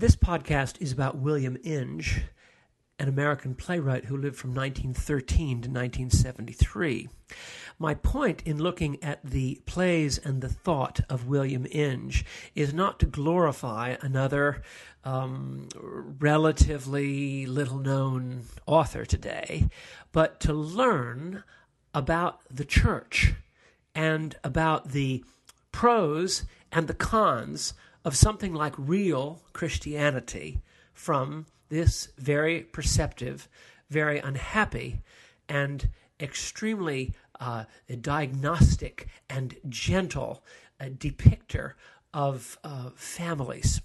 This podcast is about William Inge, an American playwright who lived from 1913 to 1973. My point in looking at the plays and the thought of William Inge is not to glorify another um, relatively little known author today, but to learn about the church and about the pros and the cons of something like real Christianity from this very perceptive, very unhappy, and extremely uh, diagnostic and gentle uh, depictor of uh, families.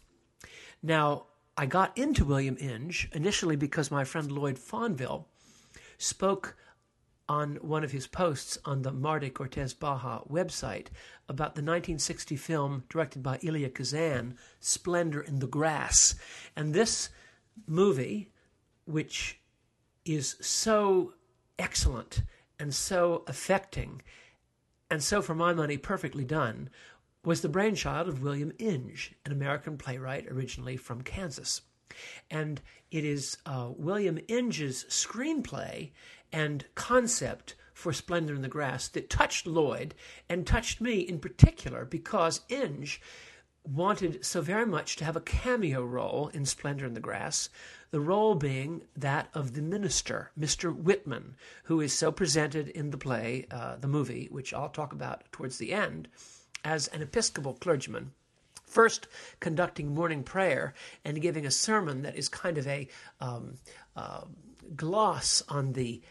Now, I got into William Inge initially because my friend Lloyd Fonville spoke on one of his posts on the Marty Cortez Baja website about the 1960 film directed by Elia Kazan, Splendor in the Grass. And this movie, which is so excellent and so affecting, and so, for my money, perfectly done, was the brainchild of William Inge, an American playwright originally from Kansas. And it is uh, William Inge's screenplay and concept for Splendor in the Grass that touched Lloyd and touched me in particular because Inge wanted so very much to have a cameo role in Splendor in the Grass, the role being that of the minister, Mr. Whitman, who is so presented in the play, uh, the movie, which I'll talk about towards the end, as an Episcopal clergyman first conducting morning prayer and giving a sermon that is kind of a um, uh, gloss on the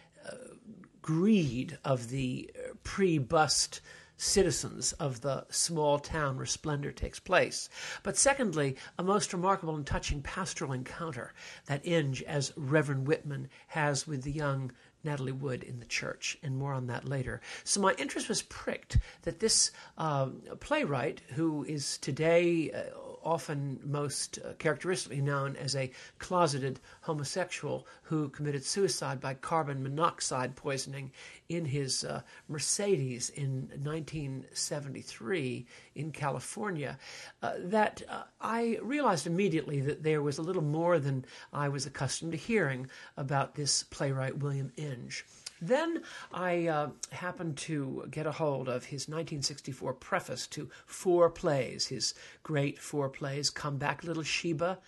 greed of the pre bust citizens of the small town where splendor takes place. But secondly, a most remarkable and touching pastoral encounter that Inge, as Reverend Whitman, has with the young Natalie Wood in the church, and more on that later. So my interest was pricked that this uh, playwright, who is today uh, often most uh, characteristically known as a closeted homosexual who committed suicide by carbon monoxide poisoning in his uh, Mercedes in 1973 in California, uh, that uh, I realized immediately that there was a little more than I was accustomed to hearing about this playwright, William Inge. Then I uh, happened to get a hold of his 1964 preface to four plays, his great four plays Come Back, Little Sheba,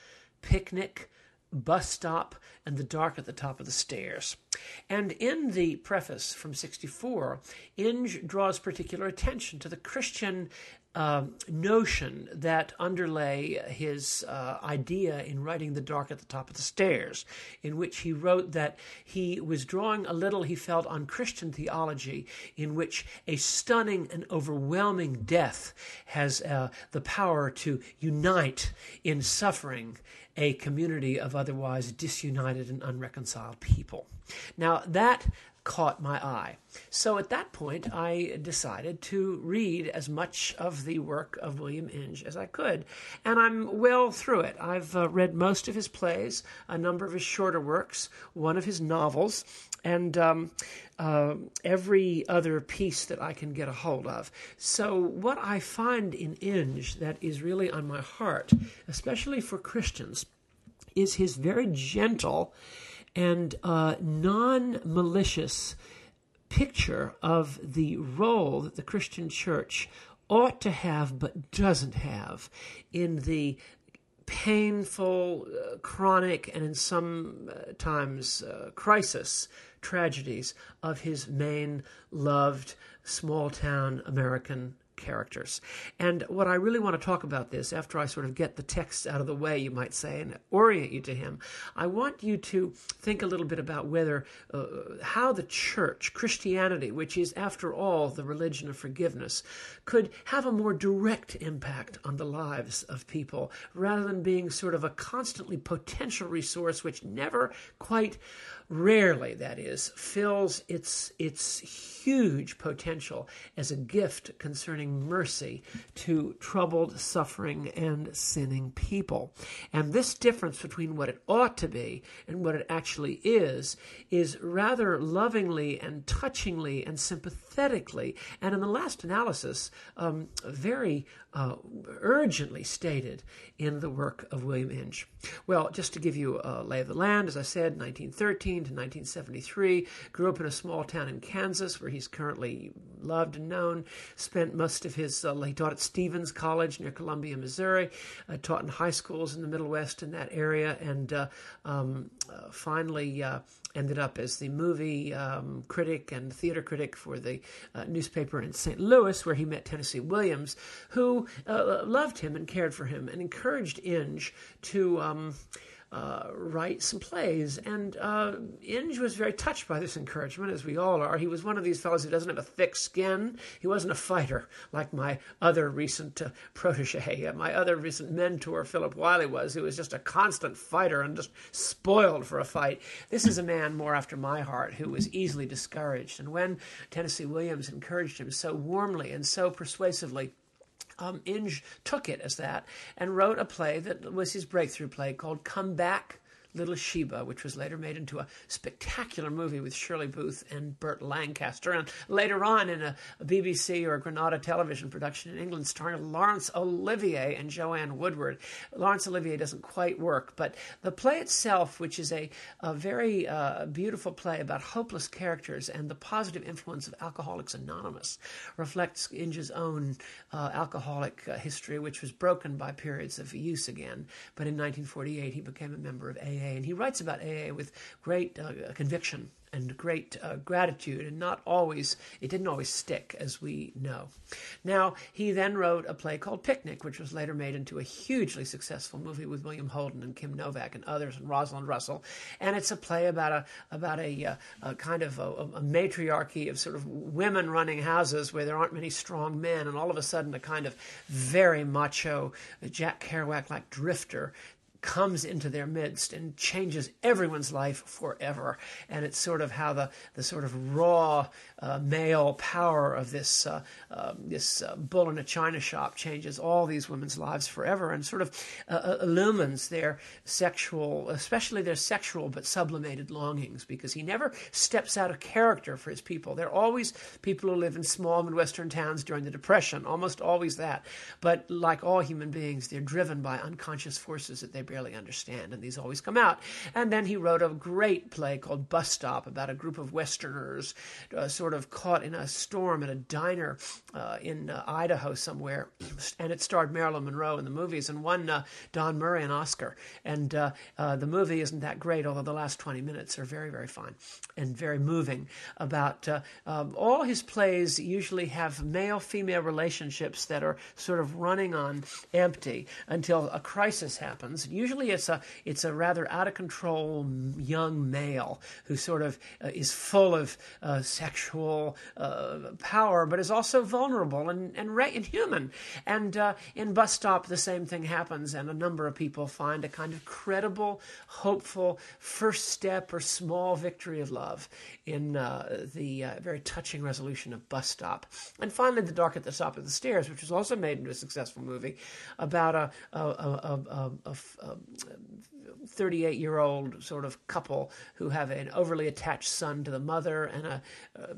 Picnic, Bus Stop, and The Dark at the Top of the Stairs. And in the preface from 64, Inge draws particular attention to the Christian uh, notion that underlay his uh, idea in writing The Dark at the Top of the Stairs, in which he wrote that he was drawing a little, he felt, on Christian theology, in which a stunning and overwhelming death has uh, the power to unite in suffering a community of otherwise disunited and unreconciled people. Now, that caught my eye. So at that point, I decided to read as much of the work of William Inge as I could. And I'm well through it. I've uh, read most of his plays, a number of his shorter works, one of his novels, and um, uh, every other piece that I can get a hold of. So, what I find in Inge that is really on my heart, especially for Christians, is his very gentle and uh, non malicious picture of the role that the Christian church ought to have but doesn't have in the painful, uh, chronic, and in some uh, times uh, crisis tragedies of his main loved small town American characters. And what I really want to talk about this, after I sort of get the text out of the way, you might say, and orient you to him, I want you to think a little bit about whether, uh, how the church, Christianity, which is after all the religion of forgiveness, could have a more direct impact on the lives of people rather than being sort of a constantly potential resource which never quite rarely that is fills its its huge potential as a gift concerning mercy to troubled suffering and sinning people. And this difference between what it ought to be and what it actually is is rather lovingly and touchingly and sympathetically pathetically, and in the last analysis, um, very uh, urgently stated in the work of William Inge. Well, just to give you a lay of the land, as I said, 1913 to 1973, grew up in a small town in Kansas where he's currently loved and known. Spent most of his, uh, he taught at Stephens College near Columbia, Missouri, uh, taught in high schools in the Middle West in that area, and uh, um, uh, finally uh, ended up as the movie um, critic and theater critic for the uh, newspaper in St. Louis, where he met Tennessee Williams, who uh, loved him and cared for him and encouraged Inge to. Um, uh, write some plays. And uh, Inge was very touched by this encouragement, as we all are. He was one of these fellows who doesn't have a thick skin. He wasn't a fighter like my other recent uh, protege, uh, my other recent mentor, Philip Wylie, was, who was just a constant fighter and just spoiled for a fight. This is a man more after my heart who was easily discouraged. And when Tennessee Williams encouraged him so warmly and so persuasively, um, Inge took it as that and wrote a play that was his breakthrough play called Come Back Little Sheba, which was later made into a spectacular movie with Shirley Booth and Burt Lancaster, and later on in a, BBC or Granada television production in England starring Laurence Olivier and Joanne Woodward. Laurence Olivier doesn't quite work, but the play itself, which is a, a very uh, beautiful play about hopeless characters and the positive influence of Alcoholics Anonymous, reflects Inge's own uh, alcoholic uh, history, which was broken by periods of use again. But in 1948, he became a member of AA and he writes about AA with great uh, conviction and great uh, gratitude, and not always, it didn't always stick, as we know. Now, he then wrote a play called Picnic, which was later made into a hugely successful movie with William Holden and Kim Novak and others, and Rosalind Russell. And it's a play about a, about a, a, uh, a kind of a, a, matriarchy of sort of women running houses where there aren't many strong men, and all of a sudden a kind of very macho Jack Kerouac like drifter comes into their midst and changes everyone's life forever. And it's sort of how the, the sort of raw uh, male power of this uh, uh, this bull in a china shop changes all these women's lives forever and sort of uh, uh, illumines their sexual, especially their sexual but sublimated longings, because he never steps out of character for his people. They're always people who live in small Midwestern towns during the Depression, almost always that. But like all human beings, they're driven by unconscious forces that they barely understand, and these always come out. And then he wrote a great play called Bus Stop about a group of Westerners uh, sort of caught in a storm at a diner uh, in uh, Idaho somewhere, and it starred Marilyn Monroe in the movies and won uh, Don Murray an Oscar. And uh, uh, the movie isn't that great, although the last 20 minutes are very, very fine and very moving. About um, all his plays usually have male female relationships that are sort of running on empty until a crisis happens. Usually it's a it's a rather out of control young male who sort of uh, is full of uh, sexual uh, power, but is also vulnerable and and, and human. And uh, in Bus Stop, the same thing happens, and a number of people find a kind of credible, hopeful first step or small victory of love in uh, the very touching resolution of Bus Stop. And finally, The Dark at the Top of the Stairs, which was also made into a successful movie about a, a, a, a 38 year old sort of couple who have an overly attached son to the mother and a, a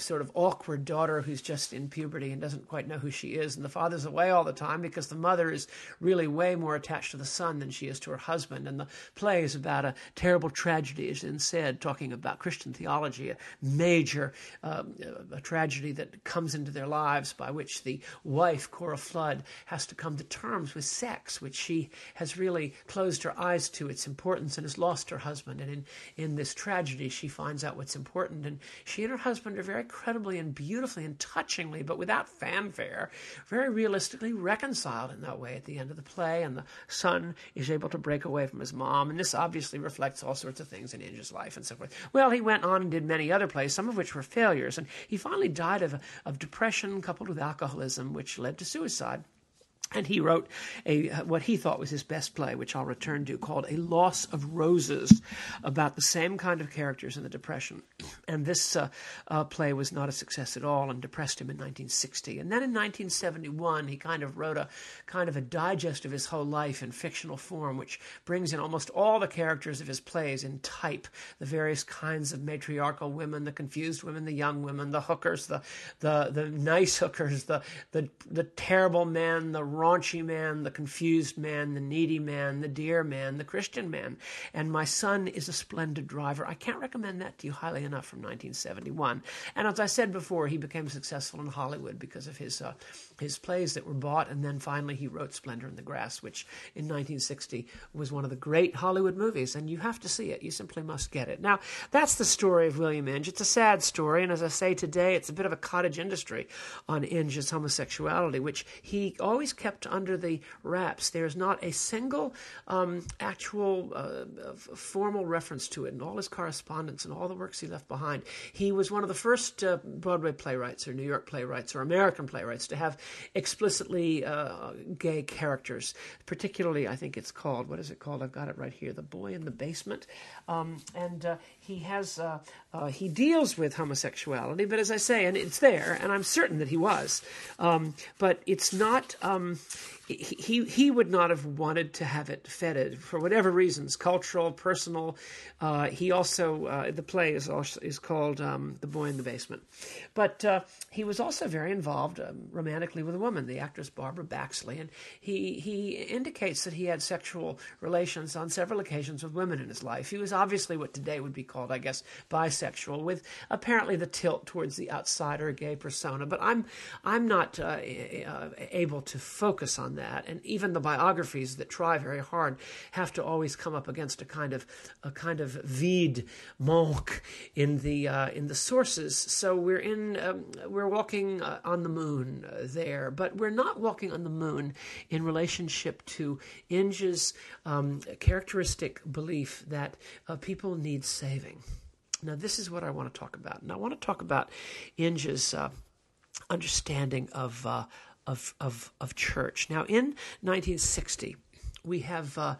sort of awkward daughter who's just in puberty and doesn't quite know who she is. And the father's away all the time because the mother is really way more attached to the son than she is to her husband. And the play is about a terrible tragedy, as in said, talking about Christian theology, a major um, a tragedy that comes into their lives by which the wife, Cora Flood, has to come to terms with sex, which she has really closed her eyes to its importance and has lost her husband. And in, in this tragedy, she finds out what's important. And she and her husband are very credibly and beautifully and touchingly, but without fanfare, very realistically reconciled in that way at the end of the play. And the son is able to break away from his mom. And this obviously reflects all sorts of things in Inge's life and so forth. Well, he went on and did many other plays, some of which were failures. And he finally died of, of depression coupled with alcoholism, which led to suicide. And he wrote a what he thought was his best play, which I'll return to, called "A Loss of Roses," about the same kind of characters in the Depression. And this uh, uh, play was not a success at all, and depressed him in 1960. And then in 1971, he kind of wrote a kind of a digest of his whole life in fictional form, which brings in almost all the characters of his plays in type, the various kinds of matriarchal women, the confused women, the young women, the hookers, the the the nice hookers, the the the terrible men, the raunchy man, the confused man, the needy man, the dear man, the Christian man. And my son is a splendid driver. I can't recommend that to you highly enough from 1971. And as I said before, he became successful in Hollywood because of his uh, his plays that were bought, and then finally he wrote Splendor in the Grass, which in 1960 was one of the great Hollywood movies, and you have to see it. You simply must get it. Now, that's the story of William Inge. It's a sad story, and as I say today, it's a bit of a cottage industry on Inge's homosexuality, which he always kept under the wraps. There's not a single um, actual uh, formal reference to it in all his correspondence and all the works he left behind. He was one of the first uh, Broadway playwrights or New York playwrights or American playwrights to have explicitly uh, gay characters. Particularly, I think it's called what is it called? I've got it right here. The Boy in the Basement, um, and uh, he has uh, uh, he deals with homosexuality, but as I say, and it's there, and I'm certain that he was, um, but it's not. Um, he he would not have wanted to have it feted for whatever reasons, cultural, personal. Uh, he also uh, the play is also, is called um, "The Boy in the Basement," but uh, he was also very involved um, romantically with a woman, the actress Barbara Baxley, and he he indicates that he had sexual relations on several occasions with women in his life. He was obviously what today would be called, I guess, bisexual, with apparently the tilt towards the outsider gay persona. But I'm I'm not uh, uh, able to focus on that. And even the biographies that try very hard have to always come up against a kind of a kind of vide manque in the uh, in the sources. So we're in um, we're walking uh, on the moon uh, there, but we're not walking on the moon in relationship to Inge's um, characteristic belief that uh, people need saving. Now, this is what I want to talk about, and I want to talk about Inge's uh, understanding of uh, of, of, of church. Now, in 1960, we have uh,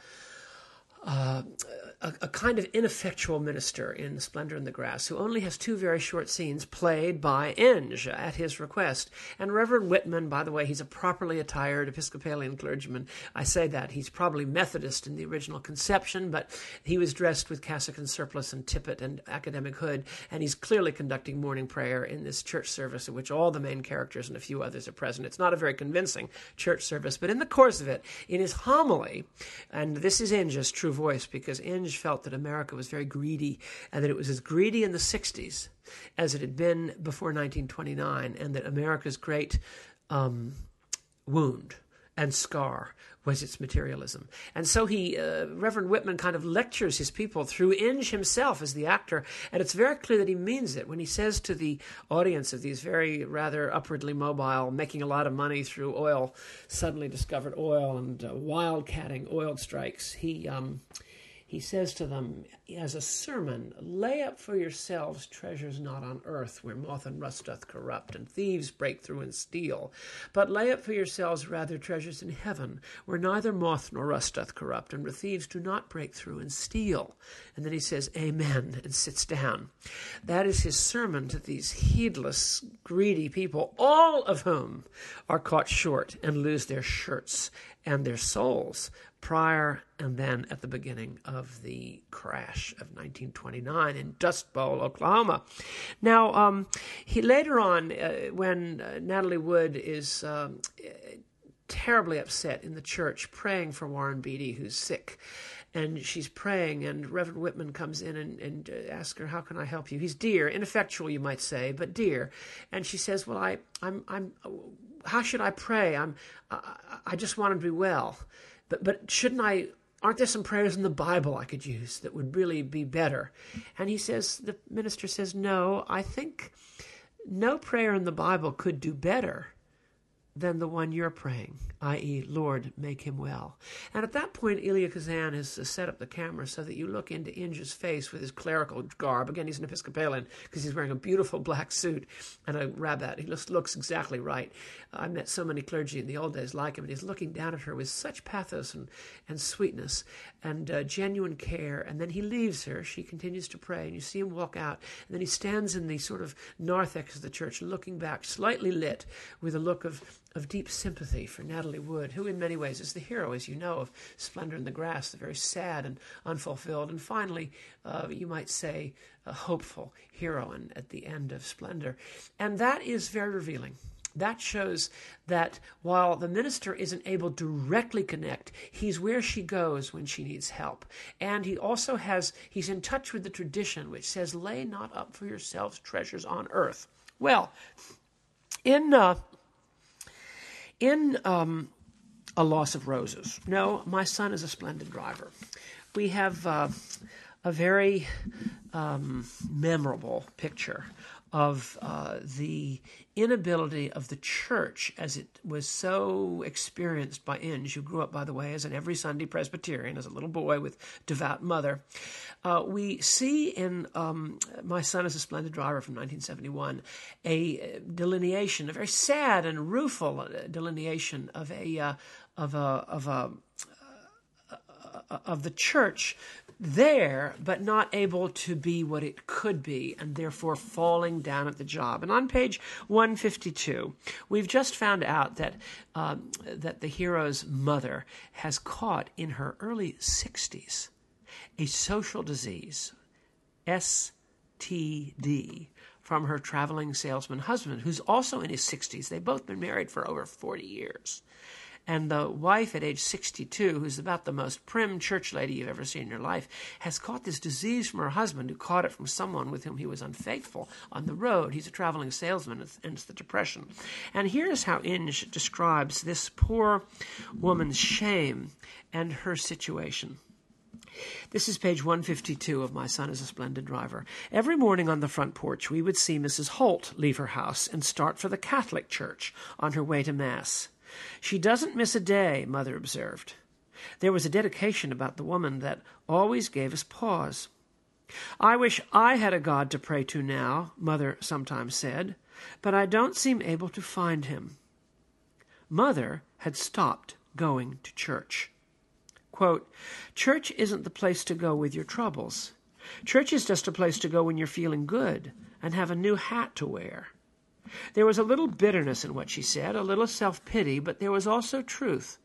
kind of ineffectual minister in Splendor in the Grass who only has two very short scenes played by Inge at his request. And Reverend Whitman, by the way, he's a properly attired Episcopalian clergyman. I say that. He's probably Methodist in the original conception, but he was dressed with cassock and surplice and tippet and academic hood, and he's clearly conducting morning prayer in this church service in which all the main characters and a few others are present. It's not a very convincing church service, but in the course of it, in his homily, and this is Inge's true voice because Inge felt that America was very greedy and that it was as greedy in the 60s as it had been before 1929, and that America's great um, wound and scar was its materialism. And so he, uh, Reverend Whitman, kind of lectures his people through Inge himself as the actor, and it's very clear that he means it when he says to the audience of these very rather upwardly mobile, making a lot of money through oil, suddenly discovered oil and uh, wildcatting oil strikes. He um, he says to them as a sermon, Lay up for yourselves treasures not on earth, where moth and rust doth corrupt, and thieves break through and steal. But lay up for yourselves rather treasures in heaven, where neither moth nor rust doth corrupt, and where thieves do not break through and steal. And then he says, Amen, and sits down. That is his sermon to these heedless, greedy people, all of whom are caught short and lose their shirts and their souls prior and then at the beginning of the crash of 1929 in Dust Bowl, Oklahoma. Now, um, he later on, uh, when uh, Natalie Wood is um, terribly upset in the church, praying for Warren Beatty, who's sick. And she's praying, and Reverend Whitman comes in and, and uh, asks her, "How can I help you?" He's dear, ineffectual, you might say, but dear. And she says, "Well, I, I'm, I'm. How should I pray? I'm, I, I just want him to be well." But but shouldn't I? Aren't there some prayers in the Bible I could use that would really be better? And he says, the minister says, no, I think no prayer in the Bible could do better than the one you're praying, i.e., Lord, make him well. And at that point, Elia Kazan has set up the camera so that you look into Inge's face with his clerical garb. Again, he's an Episcopalian because he's wearing a beautiful black suit and a rabat. He looks, looks exactly right. I met so many clergy in the old days like him, and he's looking down at her with such pathos and, and sweetness and uh, genuine care. And then he leaves her. She continues to pray, and you see him walk out. And then he stands in the sort of narthex of the church, looking back, slightly lit, with a look of of deep sympathy for Natalie Wood, who in many ways is the hero, as you know, of Splendor in the Grass, the very sad and unfulfilled, and finally, uh, you might say, a hopeful heroine at the end of Splendor. And that is very revealing. That shows that while the minister isn't able to directly connect, he's where she goes when she needs help. And he also has, he's in touch with the tradition which says, lay not up for yourselves treasures on earth. Well, in uh, in um, A Loss of Roses, no, my son is a splendid driver. We have uh, a very um, memorable picture of uh, the inability of the church, as it was so experienced by Inge, who grew up, by the way, as an every Sunday Presbyterian, as a little boy with devout mother. Uh, we see in um, My Son is a Splendid Driver from 1971 a delineation, a very sad and rueful uh, delineation of a uh, of a of a uh, of the church there, but not able to be what it could be, and therefore falling down at the job. And on page 152, we've just found out that um, that the hero's mother has caught in her early 60s a social disease, STD, from her traveling salesman husband, who's also in his 60s. They've both been married for over 40 years. And the wife at age 62, who's about the most prim church lady you've ever seen in your life, has caught this disease from her husband, who caught it from someone with whom he was unfaithful on the road. He's a traveling salesman, and it's the depression. And here's how Inge describes this poor woman's shame and her situation. This is page 152 of My Son is a Splendid Driver. Every morning on the front porch, we would see Mrs. Holt leave her house and start for the Catholic church on her way to Mass. She doesn't miss a day, Mother observed. There was a dedication about the woman that always gave us pause. I wish I had a God to pray to now, Mother sometimes said, but I don't seem able to find him. Mother had stopped going to church. Quote, church isn't the place to go with your troubles. Church is just a place to go when you're feeling good and have a new hat to wear. There was a little bitterness in what she said, a little self pity, but there was also truth.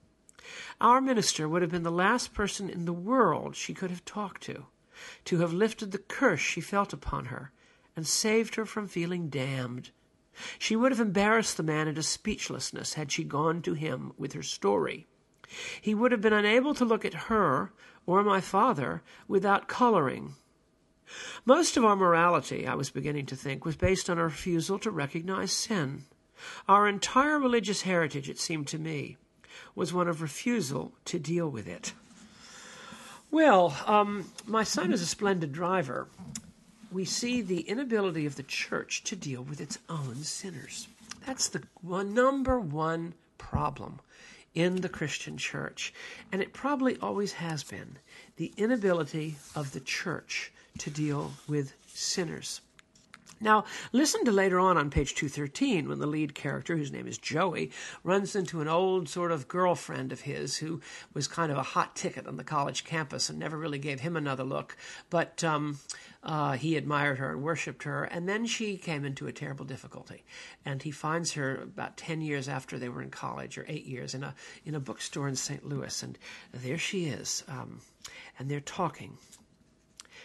Our minister would have been the last person in the world she could have talked to, to have lifted the curse she felt upon her, and saved her from feeling damned. She would have embarrassed the man into speechlessness had she gone to him with her story. He would have been unable to look at her or my father without coloring most of our morality, I was beginning to think, was based on a refusal to recognize sin. Our entire religious heritage, it seemed to me, was one of refusal to deal with it. Well, um, my son is a splendid driver. We see the inability of the church to deal with its own sinners. That's the one, number one problem in the Christian church, and it probably always has been the inability of the church to deal with sinners. Now, listen to later on on page 213 when the lead character, whose name is Joey, runs into an old sort of girlfriend of his who was kind of a hot ticket on the college campus and never really gave him another look. But um, uh, he admired her and worshipped her. And then she came into a terrible difficulty. And he finds her about 10 years after they were in college, or eight years, in a, in a bookstore in St. Louis. And there she is. Um, and they're talking.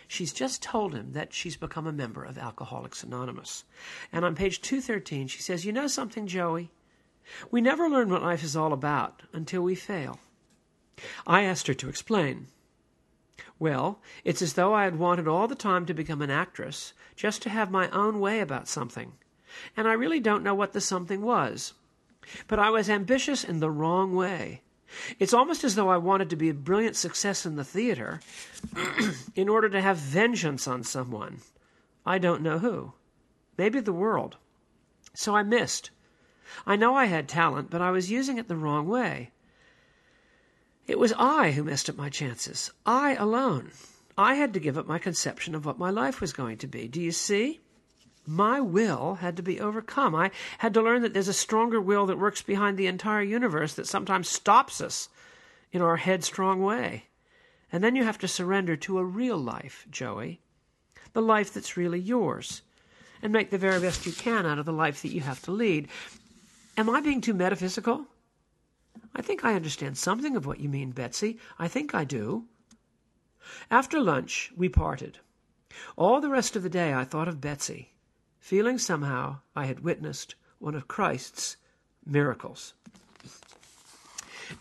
She's just told him that she's become a member of Alcoholics Anonymous. And on page 213, she says, You know something, Joey? We never learn what life is all about until we fail. I asked her to explain. Well, it's as though I had wanted all the time to become an actress, just to have my own way about something. And I really don't know what the something was. But I was ambitious in the wrong way. It's almost as though I wanted to be a brilliant success in the theater in order to have vengeance on someone. I don't know who. Maybe the world. So I missed. I know I had talent, but I was using it the wrong way. It was I who messed up my chances. I alone. I had to give up my conception of what my life was going to be. Do you see? My will had to be overcome. I had to learn that there's a stronger will that works behind the entire universe that sometimes stops us in our headstrong way. And then you have to surrender to a real life, Joey, the life that's really yours, and make the very best you can out of the life that you have to lead. Am I being too metaphysical? I think I understand something of what you mean, Betsy. I think I do. After lunch, we parted. All the rest of the day I thought of Betsy, feeling somehow I had witnessed one of Christ's miracles.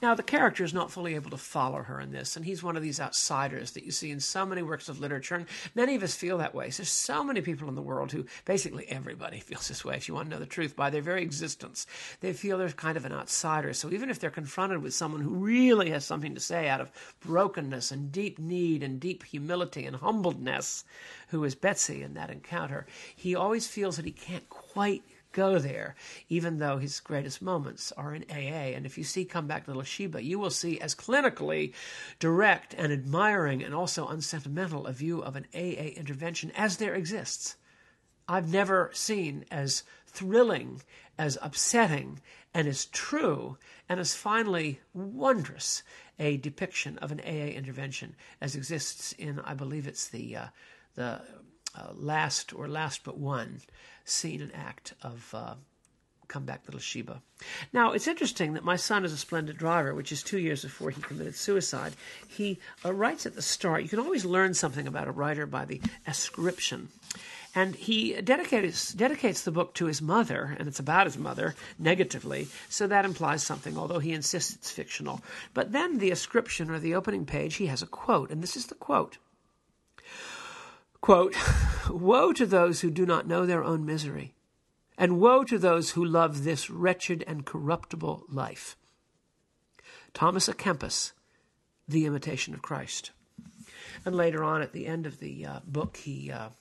Now, the character is not fully able to follow her in this, and he's one of these outsiders that you see in so many works of literature, and many of us feel that way. So there's so many people in the world who, basically everybody feels this way, if you want to know the truth, by their very existence. They feel they're kind of an outsider. So even if they're confronted with someone who really has something to say out of brokenness and deep need and deep humility and humbledness, who is Betsy in that encounter, he always feels that he can't quite go there, even though his greatest moments are in AA. And if you see Come Back Little Sheba, you will see as clinically direct and admiring and also unsentimental a view of an AA intervention as there exists. I've never seen as thrilling, as upsetting, and as true, and as finally wondrous a depiction of an AA intervention as exists in, I believe it's the uh, the uh, last or last but one scene and act of uh, Come Back Little Sheba. Now, it's interesting that my son is a splendid driver, which is two years before he committed suicide. He uh, writes at the start. You can always learn something about a writer by the ascription. And he dedicates, dedicates the book to his mother, and it's about his mother negatively, so that implies something, although he insists it's fictional. But then the ascription or the opening page, he has a quote, and this is the quote Quote, Woe to those who do not know their own misery, and woe to those who love this wretched and corruptible life. Thomas à Kempis, The Imitation of Christ. And later on, at the end of the uh, book, he uh,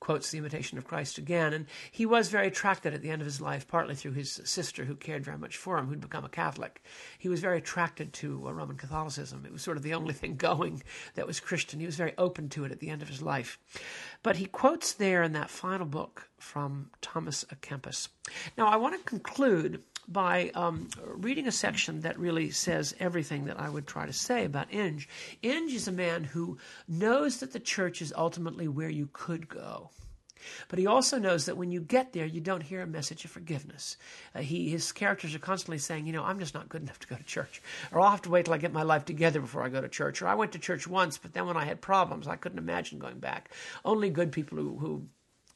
quotes the Imitation of Christ again. And he was very attracted at the end of his life, partly through his sister, who cared very much for him, who'd become a Catholic. He was very attracted to uh, Roman Catholicism. It was sort of the only thing going that was Christian. He was very open to it at the end of his life. But he quotes there in that final book from Thomas à Kempis. Now, I want to conclude by um, reading a section that really says everything that I would try to say about Inge. Inge is a man who knows that the church is ultimately where you could go. But he also knows that when you get there, you don't hear a message of forgiveness. Uh, he, his characters are constantly saying, you know, I'm just not good enough to go to church. Or I'll have to wait till I get my life together before I go to church. Or I went to church once, but then when I had problems, I couldn't imagine going back. Only good people who, who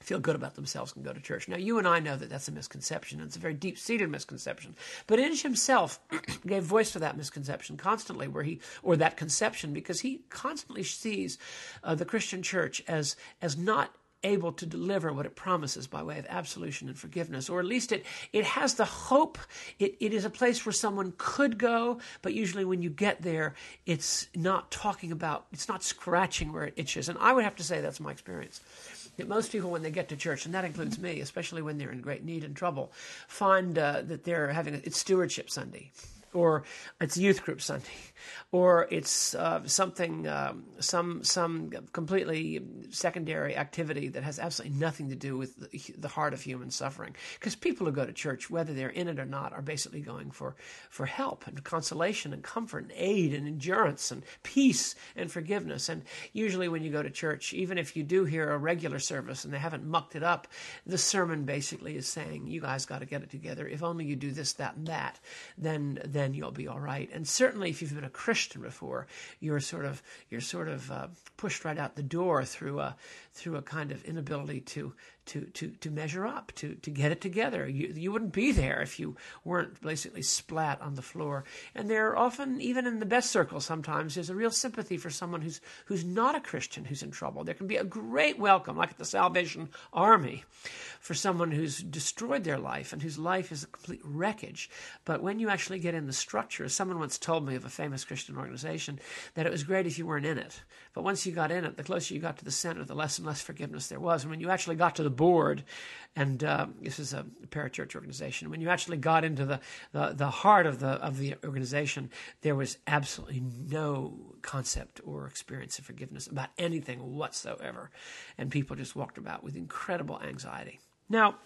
feel good about themselves can go to church. Now, you and I know that that's a misconception. It's a very deep seated misconception. But Inge himself gave voice to that misconception constantly, where he, or that conception, because he constantly sees uh, the Christian church as, as not able to deliver what it promises by way of absolution and forgiveness, or at least it, it has the hope. It, it is a place where someone could go, but usually when you get there, it's not talking about, it's not scratching where it itches. And I would have to say that's my experience that most people, when they get to church, and that includes me, especially when they're in great need and trouble, find uh, that they're having a, it's stewardship Sunday or it's youth group Sunday, or it's uh, something, um, some some completely secondary activity that has absolutely nothing to do with the, the heart of human suffering. Because people who go to church, whether they're in it or not, are basically going for for help and consolation and comfort and aid and endurance and peace and forgiveness. And usually, when you go to church, even if you do hear a regular service and they haven't mucked it up, the sermon basically is saying, "You guys got to get it together. If only you do this, that, and that, then then." Then you'll be all right. And certainly, if you've been a Christian before, you're sort of you're sort of uh, pushed right out the door through a through a kind of inability to to to to measure up, to to get it together. You you wouldn't be there if you weren't basically splat on the floor. And there are often, even in the best circles, sometimes there's a real sympathy for someone who's who's not a Christian who's in trouble. There can be a great welcome, like at the Salvation Army, for someone who's destroyed their life and whose life is a complete wreckage. But when you actually get in the structure, someone once told me of a famous Christian organization that it was great if you weren't in it, but once you got in it, the closer you got to the center, the less and less forgiveness there was. And when you actually got to the board, and uh, this is a parachurch organization. When you actually got into the, the, the heart of the of the organization, there was absolutely no concept or experience of forgiveness about anything whatsoever, and people just walked about with incredible anxiety. Now,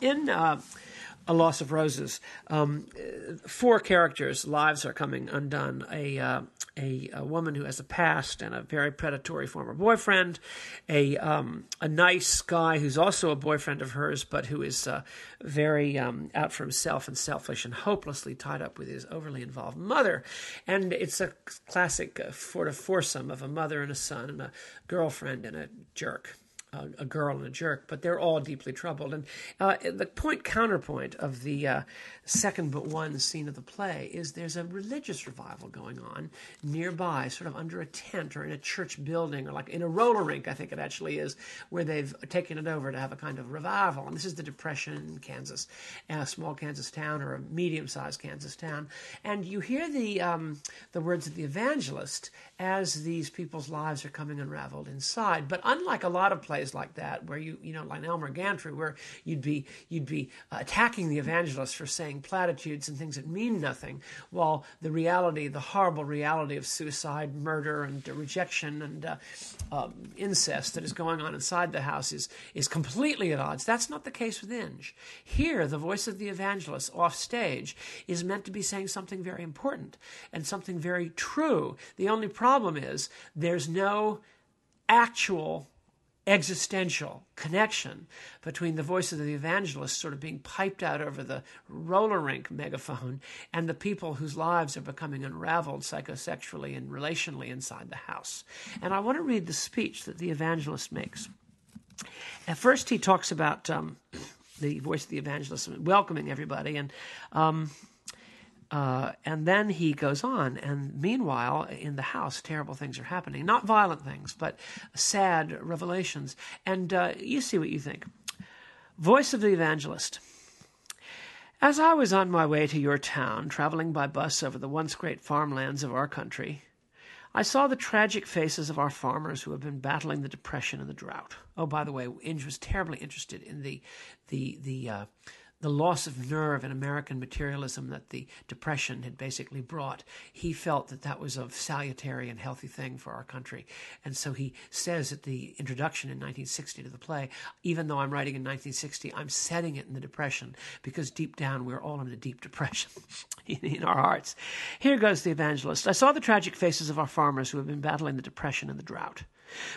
in uh, A Loss of Roses, um, four characters' lives are coming undone. A, uh, a, a, woman who has a past and a very predatory former boyfriend, a, um, a nice guy who's also a boyfriend of hers, but who is uh, very um, out for himself and selfish and hopelessly tied up with his overly involved mother. And it's a classic uh, sort of foursome of a mother and a son and a girlfriend and a jerk a, a, girl and a jerk, but they're all deeply troubled. And uh, the point counterpoint of the uh, second but one scene of the play is there's a religious revival going on nearby, sort of under a tent or in a church building or like in a roller rink, I think it actually is, where they've taken it over to have a kind of revival. And this is the Depression Kansas, a small Kansas town or a medium-sized Kansas town. And you hear the um, the words of the evangelist as these people's lives are coming unraveled inside. But unlike a lot of plays like that, where you you know like Elmer Gantry, where you'd be you'd be attacking the evangelist for saying platitudes and things that mean nothing, while the reality, the horrible reality of suicide, murder, and rejection and uh, um, incest that is going on inside the house is is completely at odds. That's not the case with Inge. Here, the voice of the evangelist off stage is meant to be saying something very important and something very true. The only problem is there's no actual existential connection between the voice of the evangelist sort of being piped out over the roller rink megaphone and the people whose lives are becoming unraveled psychosexually and relationally inside the house. And I want to read the speech that the evangelist makes. At first, he talks about um, the voice of the evangelist welcoming everybody and um, uh, and then he goes on, and meanwhile, in the house, terrible things are happening. Not violent things, but sad revelations. And uh, you see what you think. Voice of the Evangelist. As I was on my way to your town, traveling by bus over the once great farmlands of our country, I saw the tragic faces of our farmers who have been battling the depression and the drought. Oh, by the way, Inge was terribly interested in the the the uh, the loss of nerve and American materialism that the Depression had basically brought, he felt that that was a salutary and healthy thing for our country. And so he says at the introduction in 1960 to the play, even though I'm writing in 1960, I'm setting it in the Depression because deep down we're all in a deep depression in our hearts. Here goes the evangelist. I saw the tragic faces of our farmers who have been battling the Depression and the drought.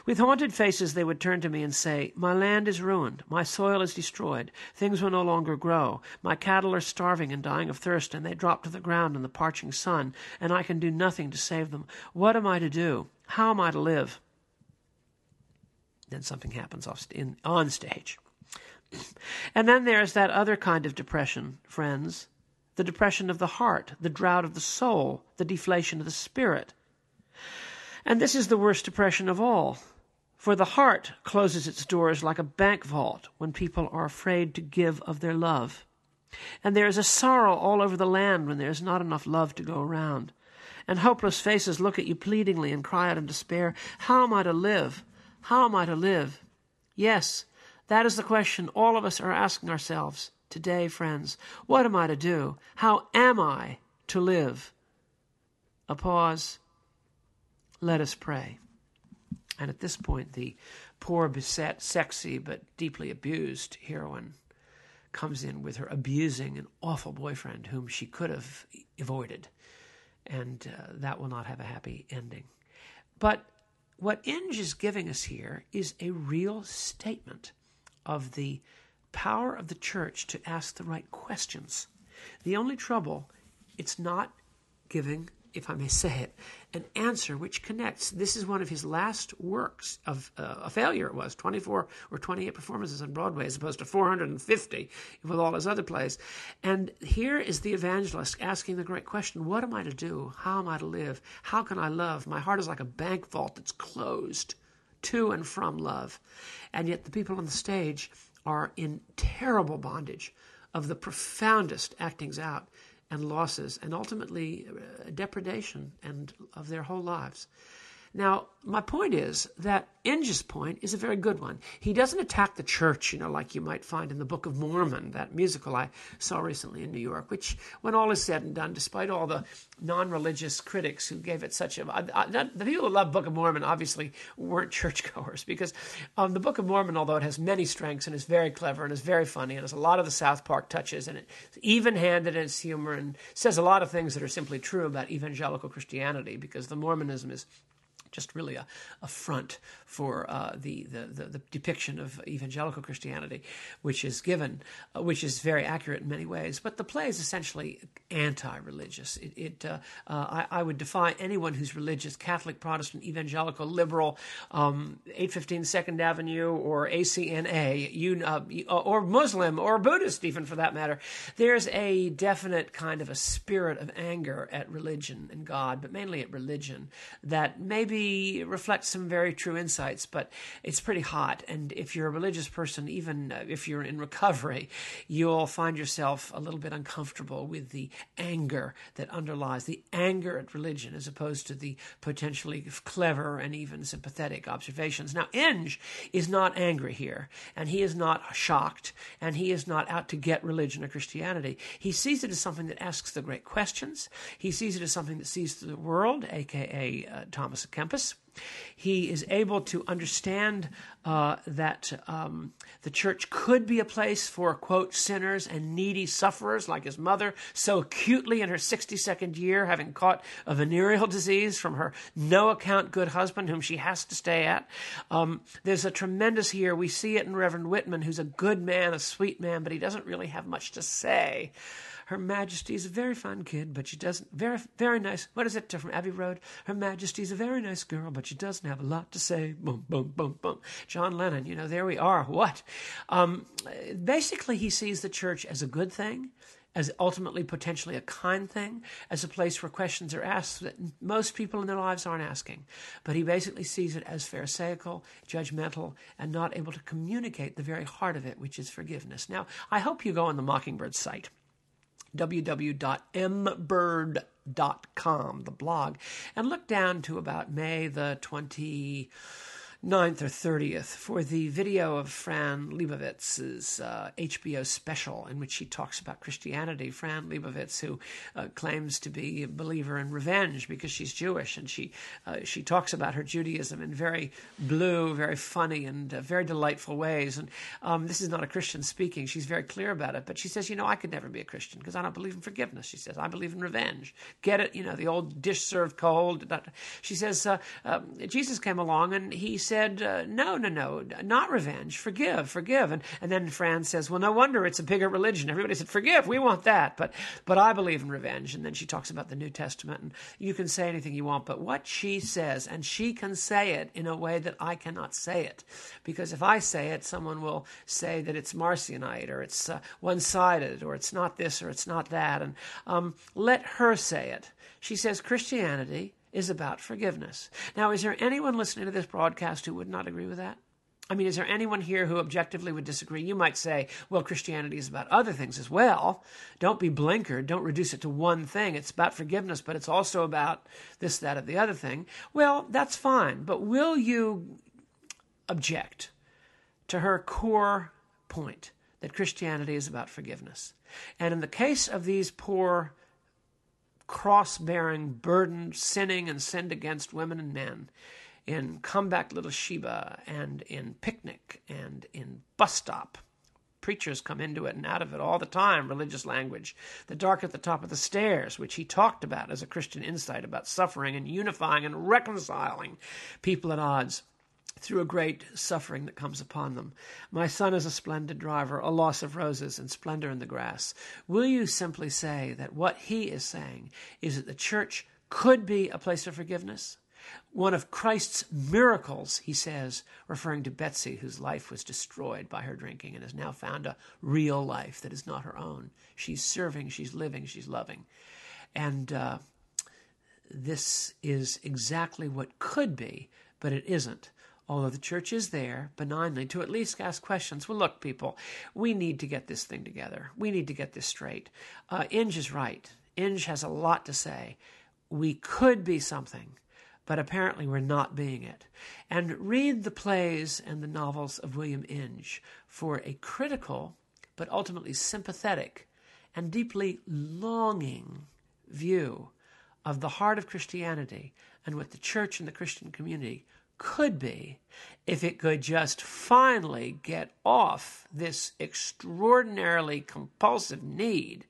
With haunted faces they would turn to me and say, My land is ruined, my soil is destroyed, things will no longer grow, my cattle are starving and dying of thirst, and they drop to the ground in the parching sun, and I can do nothing to save them. What am I to do? How am I to live? Then something happens off in, on stage. and then there's that other kind of depression, friends the depression of the heart, the drought of the soul, the deflation of the spirit. And this is the worst depression of all. For the heart closes its doors like a bank vault when people are afraid to give of their love. And there is a sorrow all over the land when there is not enough love to go around. And hopeless faces look at you pleadingly and cry out in despair, How am I to live? How am I to live? Yes, that is the question all of us are asking ourselves today, friends. What am I to do? How am I to live? A pause let us pray. And at this point, the poor, beset, sexy, but deeply abused heroine comes in with her abusing an awful boyfriend whom she could have avoided. And uh, that will not have a happy ending. But what Inge is giving us here is a real statement of the power of the church to ask the right questions. The only trouble, it's not giving if I may say it, an answer which connects. This is one of his last works of uh, a failure. It was 24 or 28 performances on Broadway as opposed to 450 with all his other plays. And here is the evangelist asking the great question What am I to do? How am I to live? How can I love? My heart is like a bank vault that's closed to and from love. And yet the people on the stage are in terrible bondage of the profoundest actings out and losses and ultimately uh, depredation and of their whole lives. Now, my point is that Inge's point is a very good one. He doesn't attack the church, you know, like you might find in the Book of Mormon, that musical I saw recently in New York, which, when all is said and done, despite all the non religious critics who gave it such a. the people who love Book of Mormon obviously weren't churchgoers, because um, the Book of Mormon, although it has many strengths and is very clever and is very funny and has a lot of the South Park touches and it's even handed in its humor and says a lot of things that are simply true about evangelical Christianity, because the Mormonism is just really a, a front for uh, the, the, the, the, depiction of evangelical Christianity, which is given, uh, which is very accurate in many ways. But the play is essentially anti-religious. It, it uh, uh I, I, would defy anyone who's religious, Catholic, Protestant, evangelical, liberal, um, 815 Second Avenue, or ACNA, you, uh, or Muslim, or Buddhist, even for that matter. There's a definite kind of a spirit of anger at religion and God, but mainly at religion, that maybe reflects some very true insights, but it's pretty hot. And if you're a religious person, even uh, if you're in recovery, you'll find yourself a little bit uncomfortable with the anger that underlies the anger at religion as opposed to the potentially clever and even sympathetic observations. Now, Inge is not angry here, and he is not shocked, and he is not out to get religion or Christianity. He sees it as something that asks the great questions. He sees it as something that sees the world, aka uh, Thomas Kempis campus. He is able to understand uh, that um, the church could be a place for, quote, sinners and needy sufferers like his mother, so acutely in her 62nd year, having caught a venereal disease from her no account good husband, whom she has to stay at. Um, there's a tremendous here. We see it in Reverend Whitman, who's a good man, a sweet man, but he doesn't really have much to say. Her Majesty is a very fine kid, but she doesn't. Very, very nice. What is it from Abbey Road? Her Majesty's a very nice girl, but she doesn't have a lot to say. Boom, boom, boom, boom. John Lennon, you know, there we are. What? Um, basically, he sees the church as a good thing as ultimately potentially a kind thing, as a place where questions are asked that most people in their lives aren't asking. But he basically sees it as pharisaical, judgmental, and not able to communicate the very heart of it, which is forgiveness. Now, I hope you go on the Mockingbird site www.mbird.com, the blog, and look down to about May the 20. 9th or 30th for the video of Fran Lebowitz's uh, HBO special in which she talks about Christianity. Fran Lebowitz, who uh, claims to be a believer in revenge because she's Jewish, and she uh, she talks about her Judaism in very blue, very funny, and uh, very delightful ways. And um, this is not a Christian speaking; she's very clear about it. But she says, you know, I could never be a Christian because I don't believe in forgiveness. She says, I believe in revenge. Get it? You know, the old dish served cold. She says, uh, um, Jesus came along and he said, uh, No, no, no, not revenge. Forgive, forgive. And, and then Fran says, Well, no wonder it's a bigger religion. Everybody said, Forgive, we want that. But, but I believe in revenge. And then she talks about the New Testament. And you can say anything you want, but what she says, and she can say it in a way that I cannot say it. Because if I say it, someone will say that it's Marcionite or it's uh, one sided or it's not this or it's not that. And um, let her say it. She says Christianity is about forgiveness. Now, is there anyone listening to this broadcast who would not agree with that? I mean, is there anyone here who objectively would disagree? You might say, well, Christianity is about other things as well. Don't be blinkered. Don't reduce it to one thing. It's about forgiveness, but it's also about this, that, or the other thing. Well, that's fine. But will you object to her core point that Christianity is about forgiveness? And in the case of these poor cross bearing, burdened, sinning and sinned against women and men in Come Back Little Sheba and in Picnic and in Bus Stop. Preachers come into it and out of it all the time, religious language. The dark at the top of the stairs, which he talked about as a Christian insight about suffering and unifying and reconciling people at odds through a great suffering that comes upon them. My son is a splendid driver, a loss of roses and splendor in the grass. Will you simply say that what he is saying is that the church could be a place of forgiveness? One of Christ's miracles, he says, referring to Betsy, whose life was destroyed by her drinking and has now found a real life that is not her own. She's serving, she's living, she's loving. And uh, this is exactly what could be, but it isn't although the church is there benignly to at least ask questions. Well, look, people, we need to get this thing together. We need to get this straight. Uh, Inge is right. Inge has a lot to say. We could be something, but apparently we're not being it. And read the plays and the novels of William Inge for a critical, but ultimately sympathetic and deeply longing view of the heart of Christianity and what the church and the Christian community could be if it could just finally get off this extraordinarily compulsive need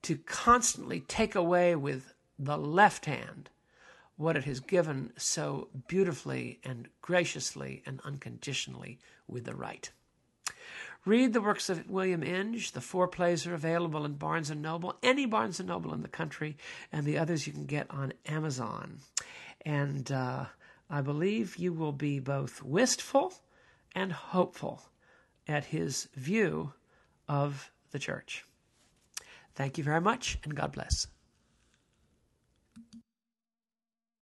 to constantly take away with the left hand what it has given so beautifully and graciously and unconditionally with the right. Read the works of William Inge. The four plays are available in Barnes and Noble, any Barnes and Noble in the country, and the others you can get on Amazon. And uh, I believe you will be both wistful and hopeful at his view of the church. Thank you very much, and God bless.